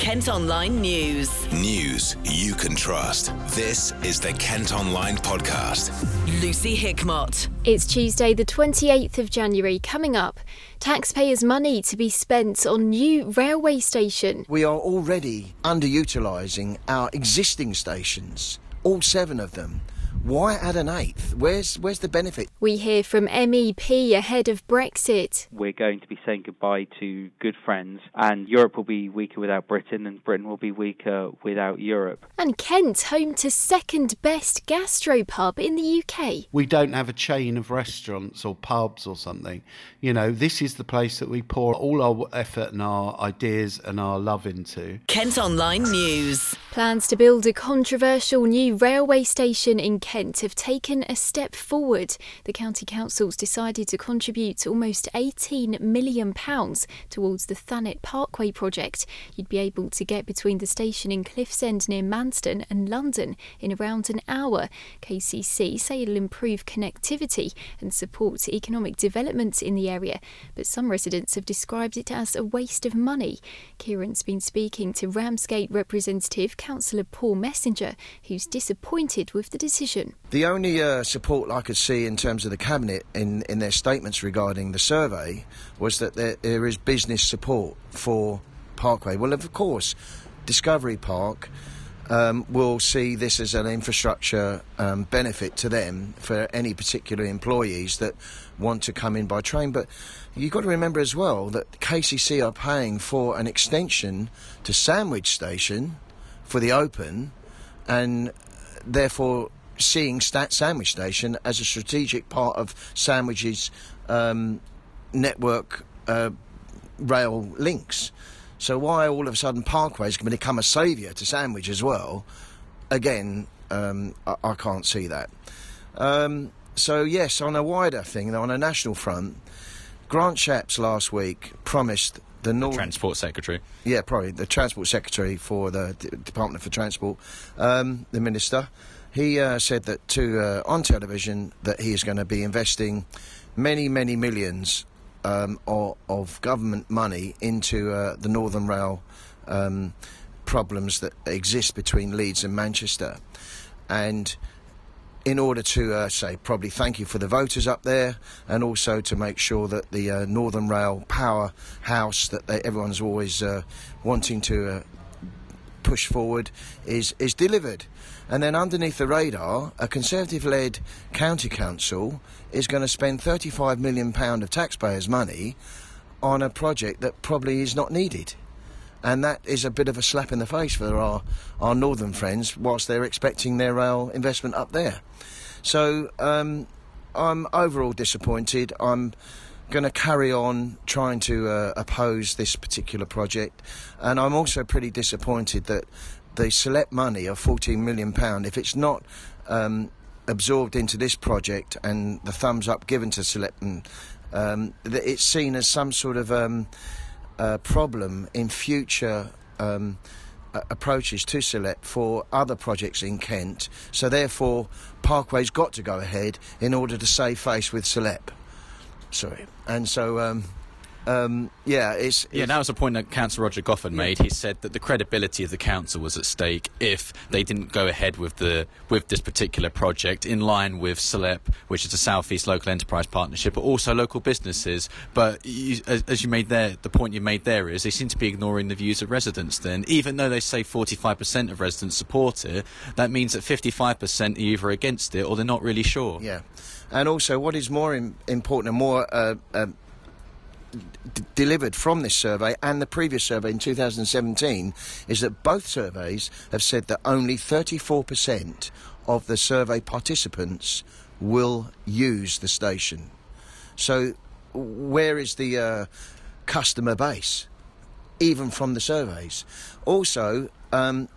Kent Online News. News you can trust. This is the Kent Online Podcast. Lucy Hickmott. It's Tuesday, the 28th of January. Coming up, taxpayers' money to be spent on new railway station. We are already underutilising our existing stations, all seven of them. Why add an eighth? Where's where's the benefit? We hear from MEP ahead of Brexit. We're going to be saying goodbye to good friends, and Europe will be weaker without Britain, and Britain will be weaker without Europe. And Kent, home to second best gastropub in the UK. We don't have a chain of restaurants or pubs or something. You know, this is the place that we pour all our effort and our ideas and our love into. Kent Online News. Plans to build a controversial new railway station in Kent have taken a step forward. The County Council's decided to contribute almost £18 million towards the Thanet Parkway project. You'd be able to get between the station in Cliffsend near Manston and London in around an hour. KCC say it'll improve connectivity and support economic development in the area, but some residents have described it as a waste of money. Kieran's been speaking to Ramsgate representative Councillor Paul Messenger, who's disappointed with the decision. The only uh, support I could see in terms of the cabinet in, in their statements regarding the survey was that there, there is business support for Parkway. Well, of course, Discovery Park um, will see this as an infrastructure um, benefit to them for any particular employees that want to come in by train. But you've got to remember as well that KCC are paying for an extension to Sandwich Station for the Open, and therefore seeing Stat Sandwich Station as a strategic part of Sandwich's um, network uh, rail links. So why all of a sudden Parkways to become a saviour to Sandwich as well? Again, um, I, I, can't see that. Um, so yes, on a wider thing, on a national front, Grant Shapps last week promised the North Transport Secretary. Yeah, probably the Transport Secretary for the D- Department for Transport, um, the Minister. He uh, said that to uh, on television that he is going to be investing many, many millions um, of, of, government money into uh, the Northern Rail um, problems that exist between Leeds and Manchester, and in order to uh, say probably thank you for the voters up there, and also to make sure that the uh, Northern Rail powerhouse that they, everyone's always uh, wanting to uh, push forward is is delivered. And then underneath the radar, a Conservative-led county council is going to spend 35 million pound of taxpayers' money on a project that probably is not needed. And that is a bit of a slap in the face for our, our northern friends whilst they're expecting their rail investment up there. So um, I'm overall disappointed. I'm going to carry on trying to uh, oppose this particular project, and I'm also pretty disappointed that the SELEP money of 14 million pound, if it's not um, absorbed into this project and the thumbs up given to SELEP, um, it's seen as some sort of um, uh, problem in future. Um, approaches to SELEP for other projects in Kent, so therefore Parkway's got to go ahead in order to save face with SELEP. Sorry, and so um, yeah, it's, it's, yeah. That was a point that Councillor Roger Goffin made. He said that the credibility of the council was at stake if they didn't go ahead with the with this particular project in line with SELEP, which is a Southeast Local Enterprise Partnership, but also local businesses. But you, as, as, you made there, the point you made there is they seem to be ignoring the views of residents. Then, even though they say 45% of residents support it, that means that 55% are either against it or they're not really sure. Yeah, and also what is more important and more uh, uh, d- delivered from this survey and the previous survey in 2017 is that both surveys have said that only 34% of the survey participants will use the station. So, where is the uh, customer base? Even from the surveys. Also, um,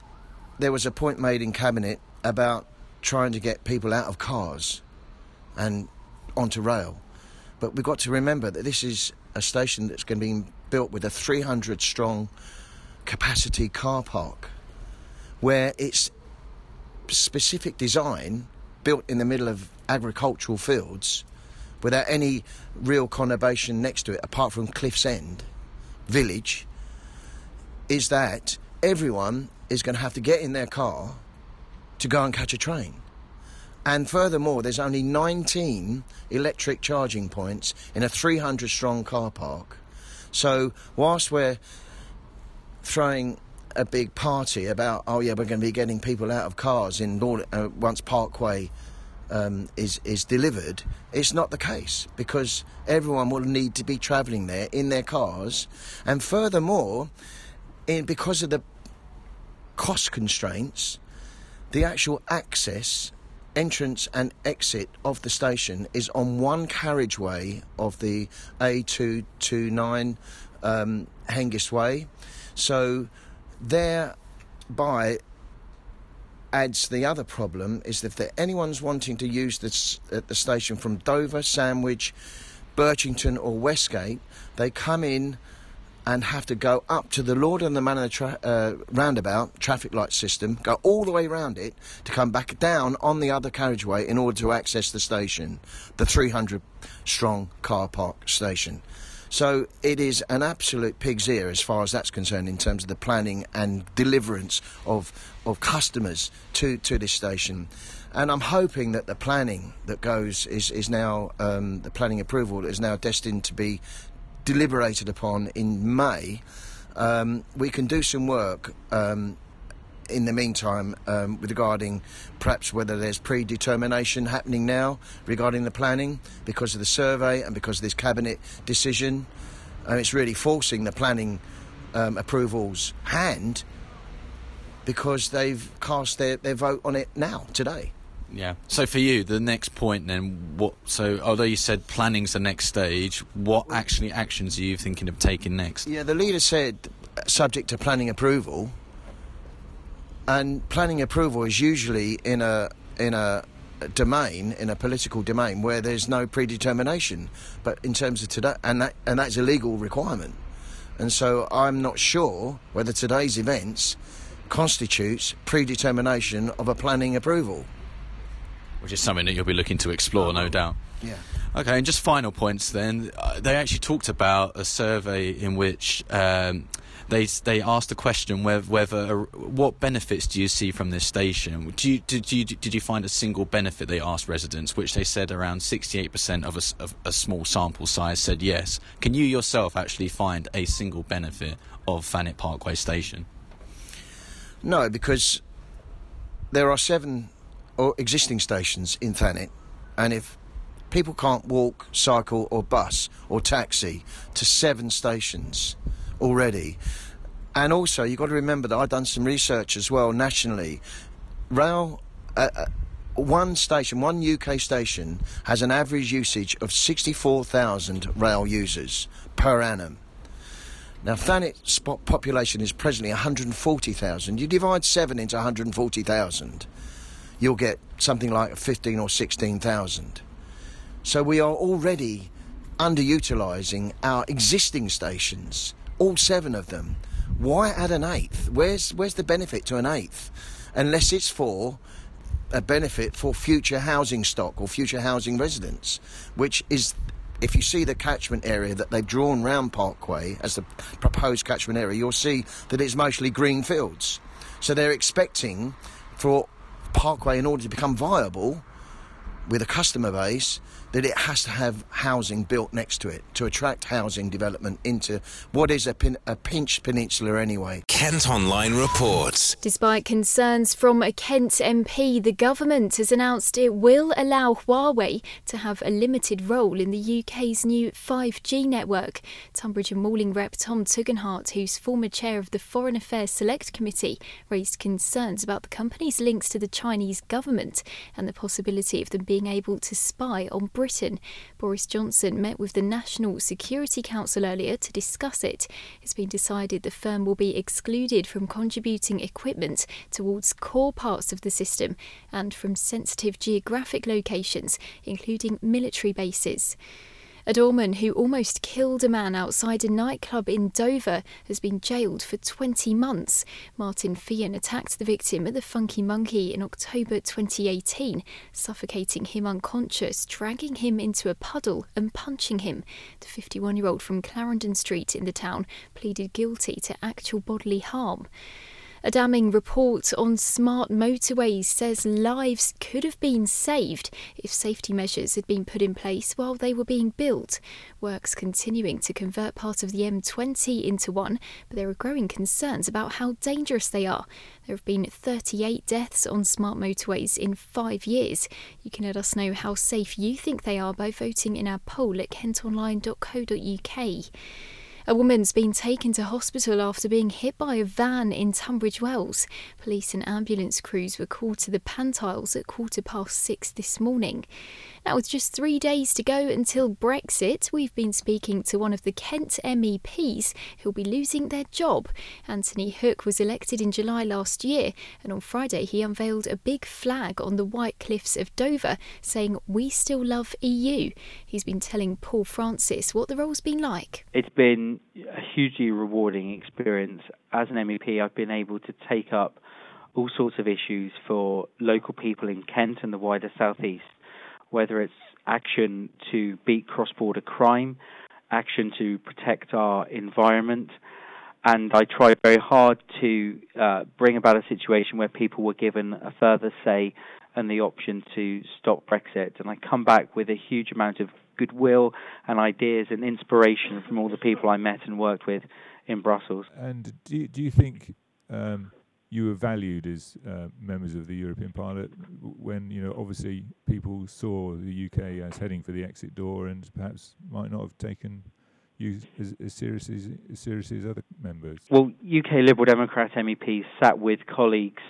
there was a point made in Cabinet about trying to get people out of cars and onto rail. But we've got to remember that this is a station that's going to be built with a 300 strong capacity car park where its specific design built in the middle of agricultural fields without any real conurbation next to it apart from Cliffsend village is that everyone is going to have to get in their car to go and catch a train. And furthermore, there's only 19 electric charging points in a 300 strong car park. So, whilst we're throwing a big party about, oh yeah, we're going to be getting people out of cars in Lord, uh, once Parkway um, is is delivered, it's not the case because everyone will need to be travelling there in their cars, and furthermore, in because of the cost constraints, the actual access, entrance and exit of the station is on one carriageway of the A229 um, Hengist Way. So thereby adds the other problem is that if anyone's wanting to use this at the station from Dover, Sandwich, Birchington or Westgate, they come in and have to go up to the Lord and the Manor tra- uh, roundabout traffic light system, go all the way around it to come back down on the other carriageway in order to access the station, the 300 strong car park station. So it is an absolute pig's ear as far as that's concerned in terms of the planning and deliverance of of customers to, to this station. And I'm hoping that the planning that goes is, is now um, the planning approval is now destined to be deliberated upon in May, um, we can do some work um, in the meantime um, regarding perhaps whether there's predetermination happening now regarding the planning because of the survey and because of this cabinet decision. And it's really forcing the planning um, approvals hand because they've cast their, their vote on it now, today. Yeah. So for you, the next point then, what? So although you said planning's the next stage, what actually actions are you thinking of taking next? Yeah, the leader said subject to planning approval, and planning approval is usually in a in a domain in a political domain where there's no predetermination. But in terms of today, and that and that's a legal requirement, and so I'm not sure whether today's events constitutes predetermination of a planning approval which is something that you'll be looking to explore, no doubt. Yeah. Okay, and just final points then. Uh, they actually talked about a survey in which um, they they asked the question whether, whether uh, what benefits do you see from this station? Do you, did you did you find a single benefit? They asked residents, which they said around sixty eight percent of a, of a small sample size said yes. Can you yourself actually find a single benefit of Thanet Parkway Station? No, because there are seven or existing stations in Thanet, and if people can't walk, cycle, or bus or taxi to seven stations already, and also you've got to remember that I've done some research as well nationally. Rail. Uh, uh, one station, one UK station, has an average usage of 64,000 rail users per annum. Now, Thanet's population is presently 140,000. You divide seven into 140,000 you'll get something like 15 or 16,000. So we are already underutilising our existing stations, all seven of them. Why add an eighth? Where's where's the benefit to an eighth? Unless it's for a benefit for future housing stock or future housing residents, which is if you see the catchment area that they've drawn round Parkway as the proposed catchment area, you'll see that it's mostly green fields. So they're expecting for Parkway, in order to become viable with a customer base, that it has to have housing built next to it to attract housing development into what is a, pin- a pinched peninsula anyway. Kent Online reports. Despite concerns from a Kent MP, the government has announced it will allow Huawei to have a limited role in the UK's new 5G network. Tonbridge and Malling rep Tom Tugendhat, who's former chair of the Foreign Affairs Select Committee, raised concerns about the company's links to the Chinese government and the possibility of them being able to spy on Britain Britain. Boris Johnson met with the National Security Council earlier to discuss it. It's been decided the firm will be excluded from contributing equipment towards core parts of the system and from sensitive geographic locations, including military bases. A doorman who almost killed a man outside a nightclub in Dover has been jailed for 20 months. Martin Fian attacked the victim at the Funky Monkey in October 2018, suffocating him unconscious, dragging him into a puddle, and punching him. The 51 year old from Clarendon Street in the town pleaded guilty to actual bodily harm. A damning report on smart motorways says lives could have been saved if safety measures had been put in place while they were being built. Works continuing to convert part of the M20 into one, but there are growing concerns about how dangerous they are. There have been 38 deaths on smart motorways in five years. You can let us know how safe you think they are by voting in our poll at kentonline.co.uk. A woman's been taken to hospital after being hit by a van in Tunbridge Wells. Police and ambulance crews were called to the Pantiles at quarter past six this morning. Now, with just three days to go until Brexit, we've been speaking to one of the Kent MEPs who'll be losing their job. Antony Hook was elected in July last year, and on Friday he unveiled a big flag on the White Cliffs of Dover saying, We still love EU. He's been telling Paul Francis what the role's been like. It's been a hugely rewarding experience. As an MEP, I've been able to take up all sorts of issues for local people in Kent and the wider southeast whether it's action to beat cross border crime, action to protect our environment. And I tried very hard to uh, bring about a situation where people were given a further say and the option to stop Brexit. And I come back with a huge amount of goodwill and ideas and inspiration from all the people I met and worked with in Brussels. And do do you think um, you were valued as uh, members of the European Parliament when you know obviously people saw the UK as heading for the exit door and perhaps might not have taken you as, as seriously as, as seriously as other members. Well, UK Liberal Democrat MEPs sat with colleagues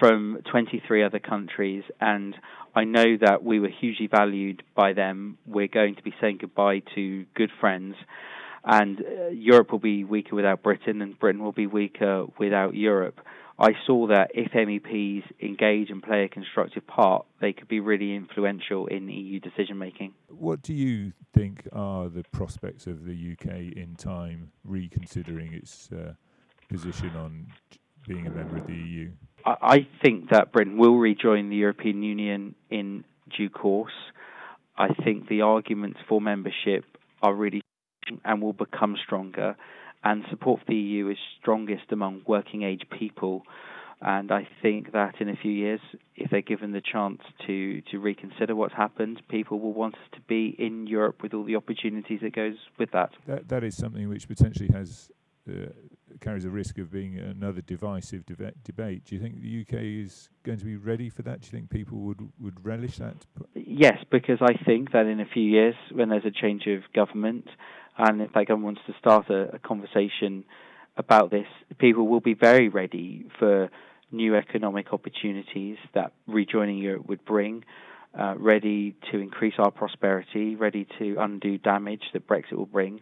from 23 other countries, and I know that we were hugely valued by them. We're going to be saying goodbye to good friends and uh, Europe will be weaker without Britain, and Britain will be weaker without Europe. I saw that if MEPs engage and play a constructive part, they could be really influential in EU decision making. What do you think are the prospects of the UK in time reconsidering its uh, position on being a member of the EU? I think that Britain will rejoin the European Union in due course. I think the arguments for membership are really and will become stronger and support for the EU is strongest among working age people. And I think that in a few years, if they're given the chance to, to reconsider what's happened, people will want us to be in Europe with all the opportunities that goes with that. That that is something which potentially has uh, carries a risk of being another divisive deba- debate. Do you think the UK is going to be ready for that? Do you think people would would relish that? Yes, because I think that in a few years, when there's a change of government, and if that government wants to start a, a conversation about this, people will be very ready for new economic opportunities that rejoining Europe would bring, uh, ready to increase our prosperity, ready to undo damage that Brexit will bring,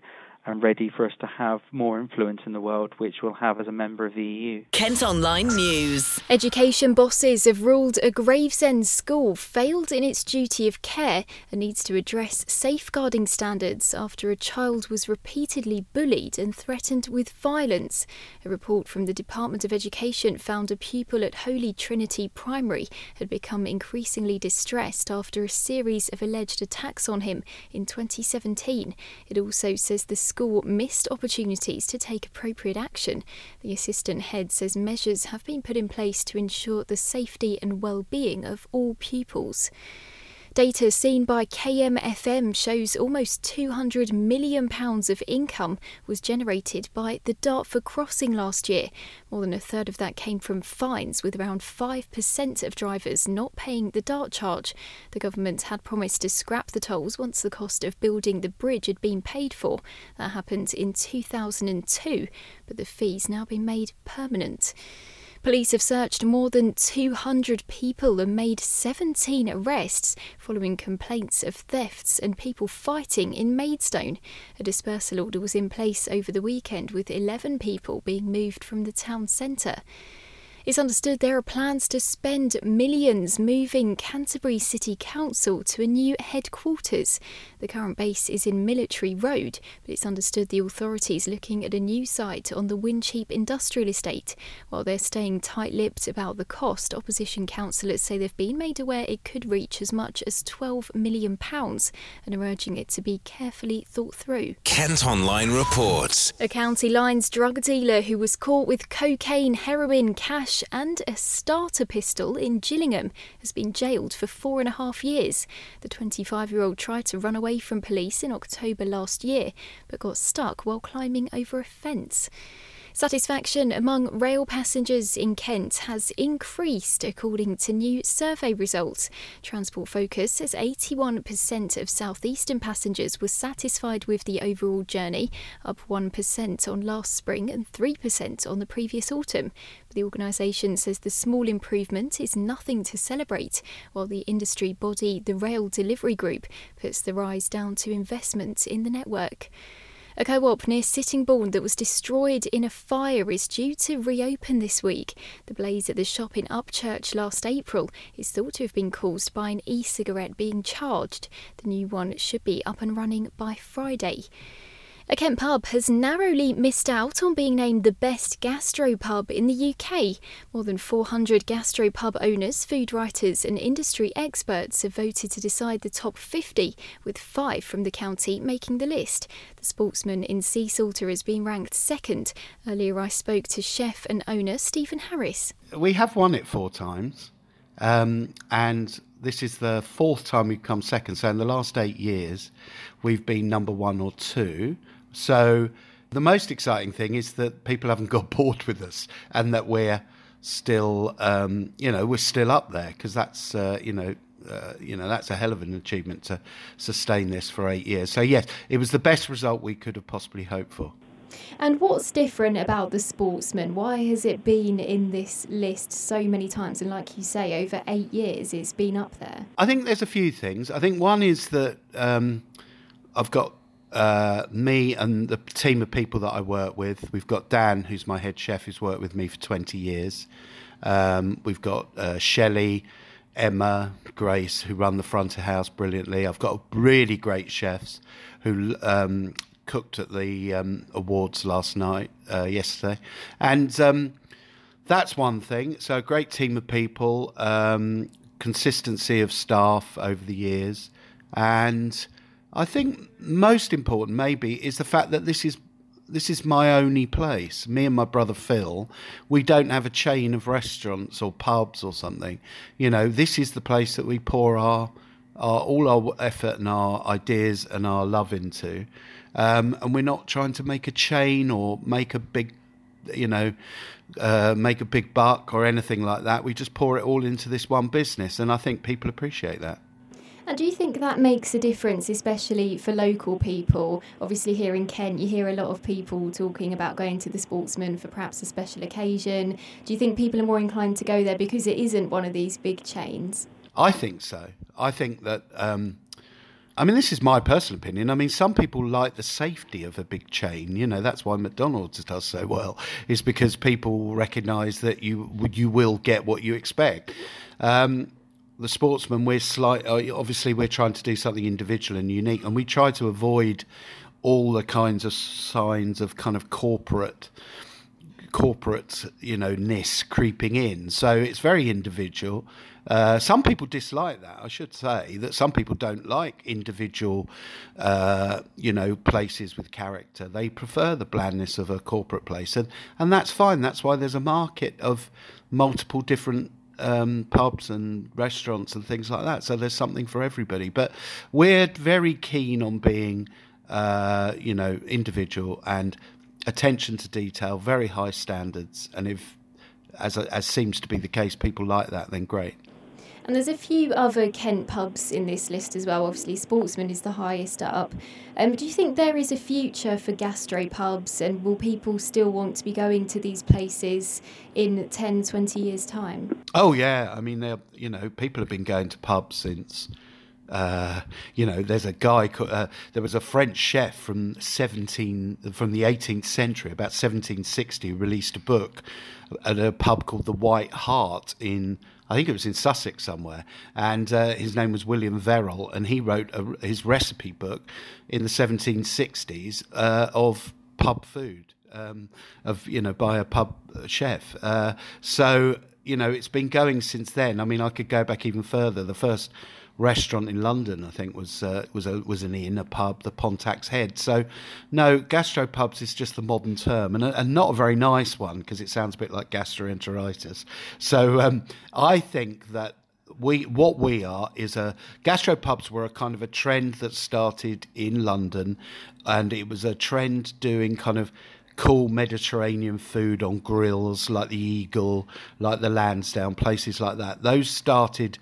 and ready for us to have more influence in the world, which we'll have as a member of the EU. Kent Online News. Education bosses have ruled a Gravesend school failed in its duty of care and needs to address safeguarding standards after a child was repeatedly bullied and threatened with violence. A report from the Department of Education found a pupil at Holy Trinity Primary had become increasingly distressed after a series of alleged attacks on him in 2017. It also says the school missed opportunities to take appropriate action. The assistant head says measures have been put in place to ensure the safety and well-being of all pupils. Data seen by KMFM shows almost £200 million of income was generated by the Dartford crossing last year. More than a third of that came from fines, with around 5% of drivers not paying the Dart charge. The government had promised to scrap the tolls once the cost of building the bridge had been paid for. That happened in 2002, but the fee's now been made permanent. Police have searched more than 200 people and made 17 arrests following complaints of thefts and people fighting in Maidstone. A dispersal order was in place over the weekend with 11 people being moved from the town centre. It's understood there are plans to spend millions moving Canterbury City Council to a new headquarters. The current base is in Military Road, but it's understood the authorities are looking at a new site on the Wincheap Industrial Estate. While they're staying tight-lipped about the cost, opposition councillors say they've been made aware it could reach as much as £12 million and are urging it to be carefully thought through. Kent Online reports. A County Lines drug dealer who was caught with cocaine, heroin, cash, and a starter pistol in Gillingham has been jailed for four and a half years. The 25 year old tried to run away from police in October last year, but got stuck while climbing over a fence. Satisfaction among rail passengers in Kent has increased according to new survey results. Transport Focus says 81% of southeastern passengers were satisfied with the overall journey, up 1% on last spring and 3% on the previous autumn. The organisation says the small improvement is nothing to celebrate, while the industry body, the Rail Delivery Group, puts the rise down to investment in the network. A co op near Sittingbourne that was destroyed in a fire is due to reopen this week. The blaze at the shop in Upchurch last April is thought to have been caused by an e cigarette being charged. The new one should be up and running by Friday. A Kent pub has narrowly missed out on being named the best gastropub in the UK. More than 400 gastropub owners, food writers, and industry experts have voted to decide the top 50, with five from the county making the list. The Sportsman in Seasalter has been ranked second. Earlier, I spoke to chef and owner Stephen Harris. We have won it four times, um, and this is the fourth time we've come second. So in the last eight years, we've been number one or two. So the most exciting thing is that people haven't got bored with us and that we're still, um, you know, we're still up there because that's, uh, you know, uh, you know that's a hell of an achievement to sustain this for eight years. So yes, it was the best result we could have possibly hoped for. And what's different about the Sportsman? Why has it been in this list so many times? And like you say, over eight years, it's been up there. I think there's a few things. I think one is that um, I've got uh, me and the team of people that I work with. We've got Dan, who's my head chef, who's worked with me for 20 years. Um, we've got uh, Shelley, Emma, Grace, who run the front of house brilliantly. I've got really great chefs who um, cooked at the um, awards last night, uh, yesterday. And um, that's one thing. So, a great team of people, um, consistency of staff over the years, and I think most important, maybe, is the fact that this is this is my only place. Me and my brother Phil, we don't have a chain of restaurants or pubs or something. You know, this is the place that we pour our, our all our effort and our ideas and our love into. Um, and we're not trying to make a chain or make a big, you know, uh, make a big buck or anything like that. We just pour it all into this one business, and I think people appreciate that. And do you think that makes a difference, especially for local people? Obviously, here in Kent, you hear a lot of people talking about going to the Sportsman for perhaps a special occasion. Do you think people are more inclined to go there because it isn't one of these big chains? I think so. I think that. Um, I mean, this is my personal opinion. I mean, some people like the safety of a big chain. You know, that's why McDonald's does so well, is because people recognise that you you will get what you expect. Um, the sportsman, we're slight. Uh, obviously, we're trying to do something individual and unique, and we try to avoid all the kinds of signs of kind of corporate corporate you know ness creeping in. So it's very individual. Uh, some people dislike that i should say that some people don't like individual uh, you know places with character. They prefer the blandness of a corporate place and and that's fine. That's why there's a market of multiple different um, pubs and restaurants and things like that. So there's something for everybody. But we're very keen on being, uh, you know, individual and attention to detail, very high standards. And if, as as seems to be the case, people like that, then great. And there's a few other Kent pubs in this list as well. Obviously, Sportsman is the highest up. Um, do you think there is a future for gastro pubs and will people still want to be going to these places in 10, 20 years' time? Oh, yeah. I mean, you know, people have been going to pubs since Uh, you know, there's a guy. Uh, there was a French chef from 17 from the 18th century, about 1760, released a book at a pub called the White Hart in. I think it was in Sussex somewhere, and uh, his name was William Verrall, and he wrote a, his recipe book in the 1760s uh, of pub food, um, of you know by a pub chef. Uh, so you know it's been going since then. I mean, I could go back even further. The first restaurant in London, I think, was uh, was a was an inn, a pub, the Pontac's Head. So, no, gastropubs is just the modern term, and, a, and not a very nice one because it sounds a bit like gastroenteritis. So, um, I think that we what we are is a gastropubs were a kind of a trend that started in London, and it was a trend doing kind of cool Mediterranean food on grills like the Eagle, like the Lansdowne, places like that. Those started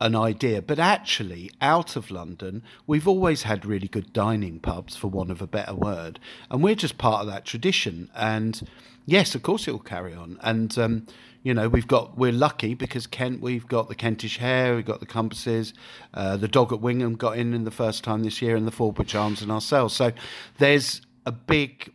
an idea. But actually, out of London, we've always had really good dining pubs, for want of a better word, and we're just part of that tradition. And yes, of course, it will carry on. And um, you know, we've got we're lucky because Kent, we've got the Kentish Hare, we've got the Compasses, uh, the dog at Wingham got in in the first time this year, and the Fordwich Arms and ourselves. So there's a big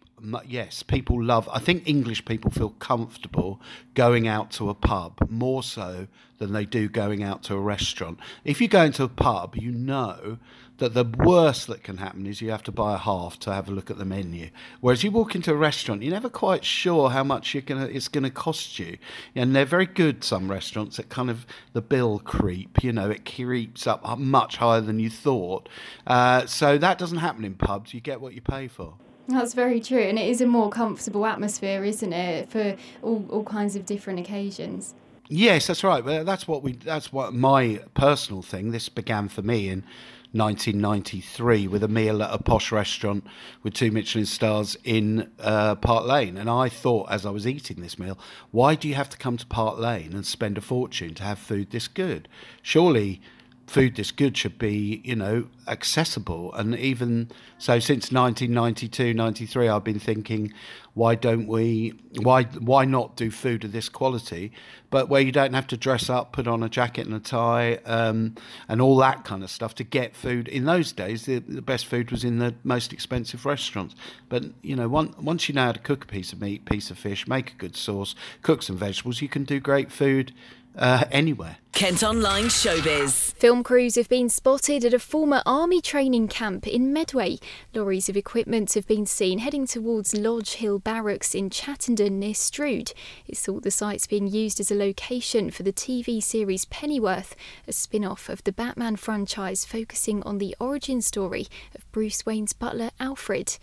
yes, people love. I think English people feel comfortable going out to a pub more so than they do going out to a restaurant. If you go into a pub, you know that the worst that can happen is you have to buy a half to have a look at the menu. Whereas you walk into a restaurant, you're never quite sure how much gonna it's going to cost you. And they're very good. Some restaurants at kind of the bill creep. You know, it creeps up much higher than you thought. Uh, so that doesn't happen in pubs. You get what you pay for. That's very true, and it is a more comfortable atmosphere, isn't it, for all, all kinds of different occasions. Yes, that's right. That's what we. That's what my personal thing. This began for me in 1993 with a meal at a posh restaurant with two Michelin stars in uh, Park Lane. And I thought, as I was eating this meal, why do you have to come to Park Lane and spend a fortune to have food this good? Surely food this good should be, you know, accessible. And even so, since 1992, 93, I've been thinking, why don't we, why, why not do food of this quality, but where you don't have to dress up, put on a jacket and a tie, um, and all that kind of stuff to get food. In those days, the, the best food was in the most expensive restaurants. But, you know, one, once you know how to cook a piece of meat, piece of fish, make a good sauce, cook some vegetables, you can do great food uh, anywhere. Kent Online Showbiz. Film crews have been spotted at a former army training camp in Medway. Lorries of equipment have been seen heading towards Lodge Hill Barracks in Chattenden near Strood. It's thought the site's being used as a location for the TV series Pennyworth, a spin off of the Batman franchise focusing on the origin story of Bruce Wayne's butler Alfred.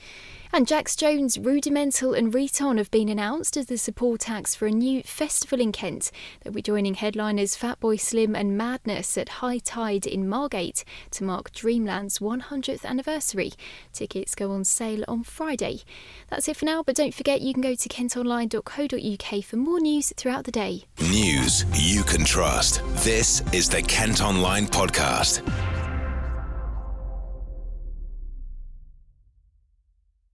And Jax Jones, Rudimental and Riton have been announced as the support acts for a new festival in Kent. They'll be joining headliners Fatboy Slim and Madness at High Tide in Margate to mark Dreamland's 100th anniversary. Tickets go on sale on Friday. That's it for now, but don't forget you can go to kentonline.co.uk for more news throughout the day. News you can trust. This is the Kent Online Podcast.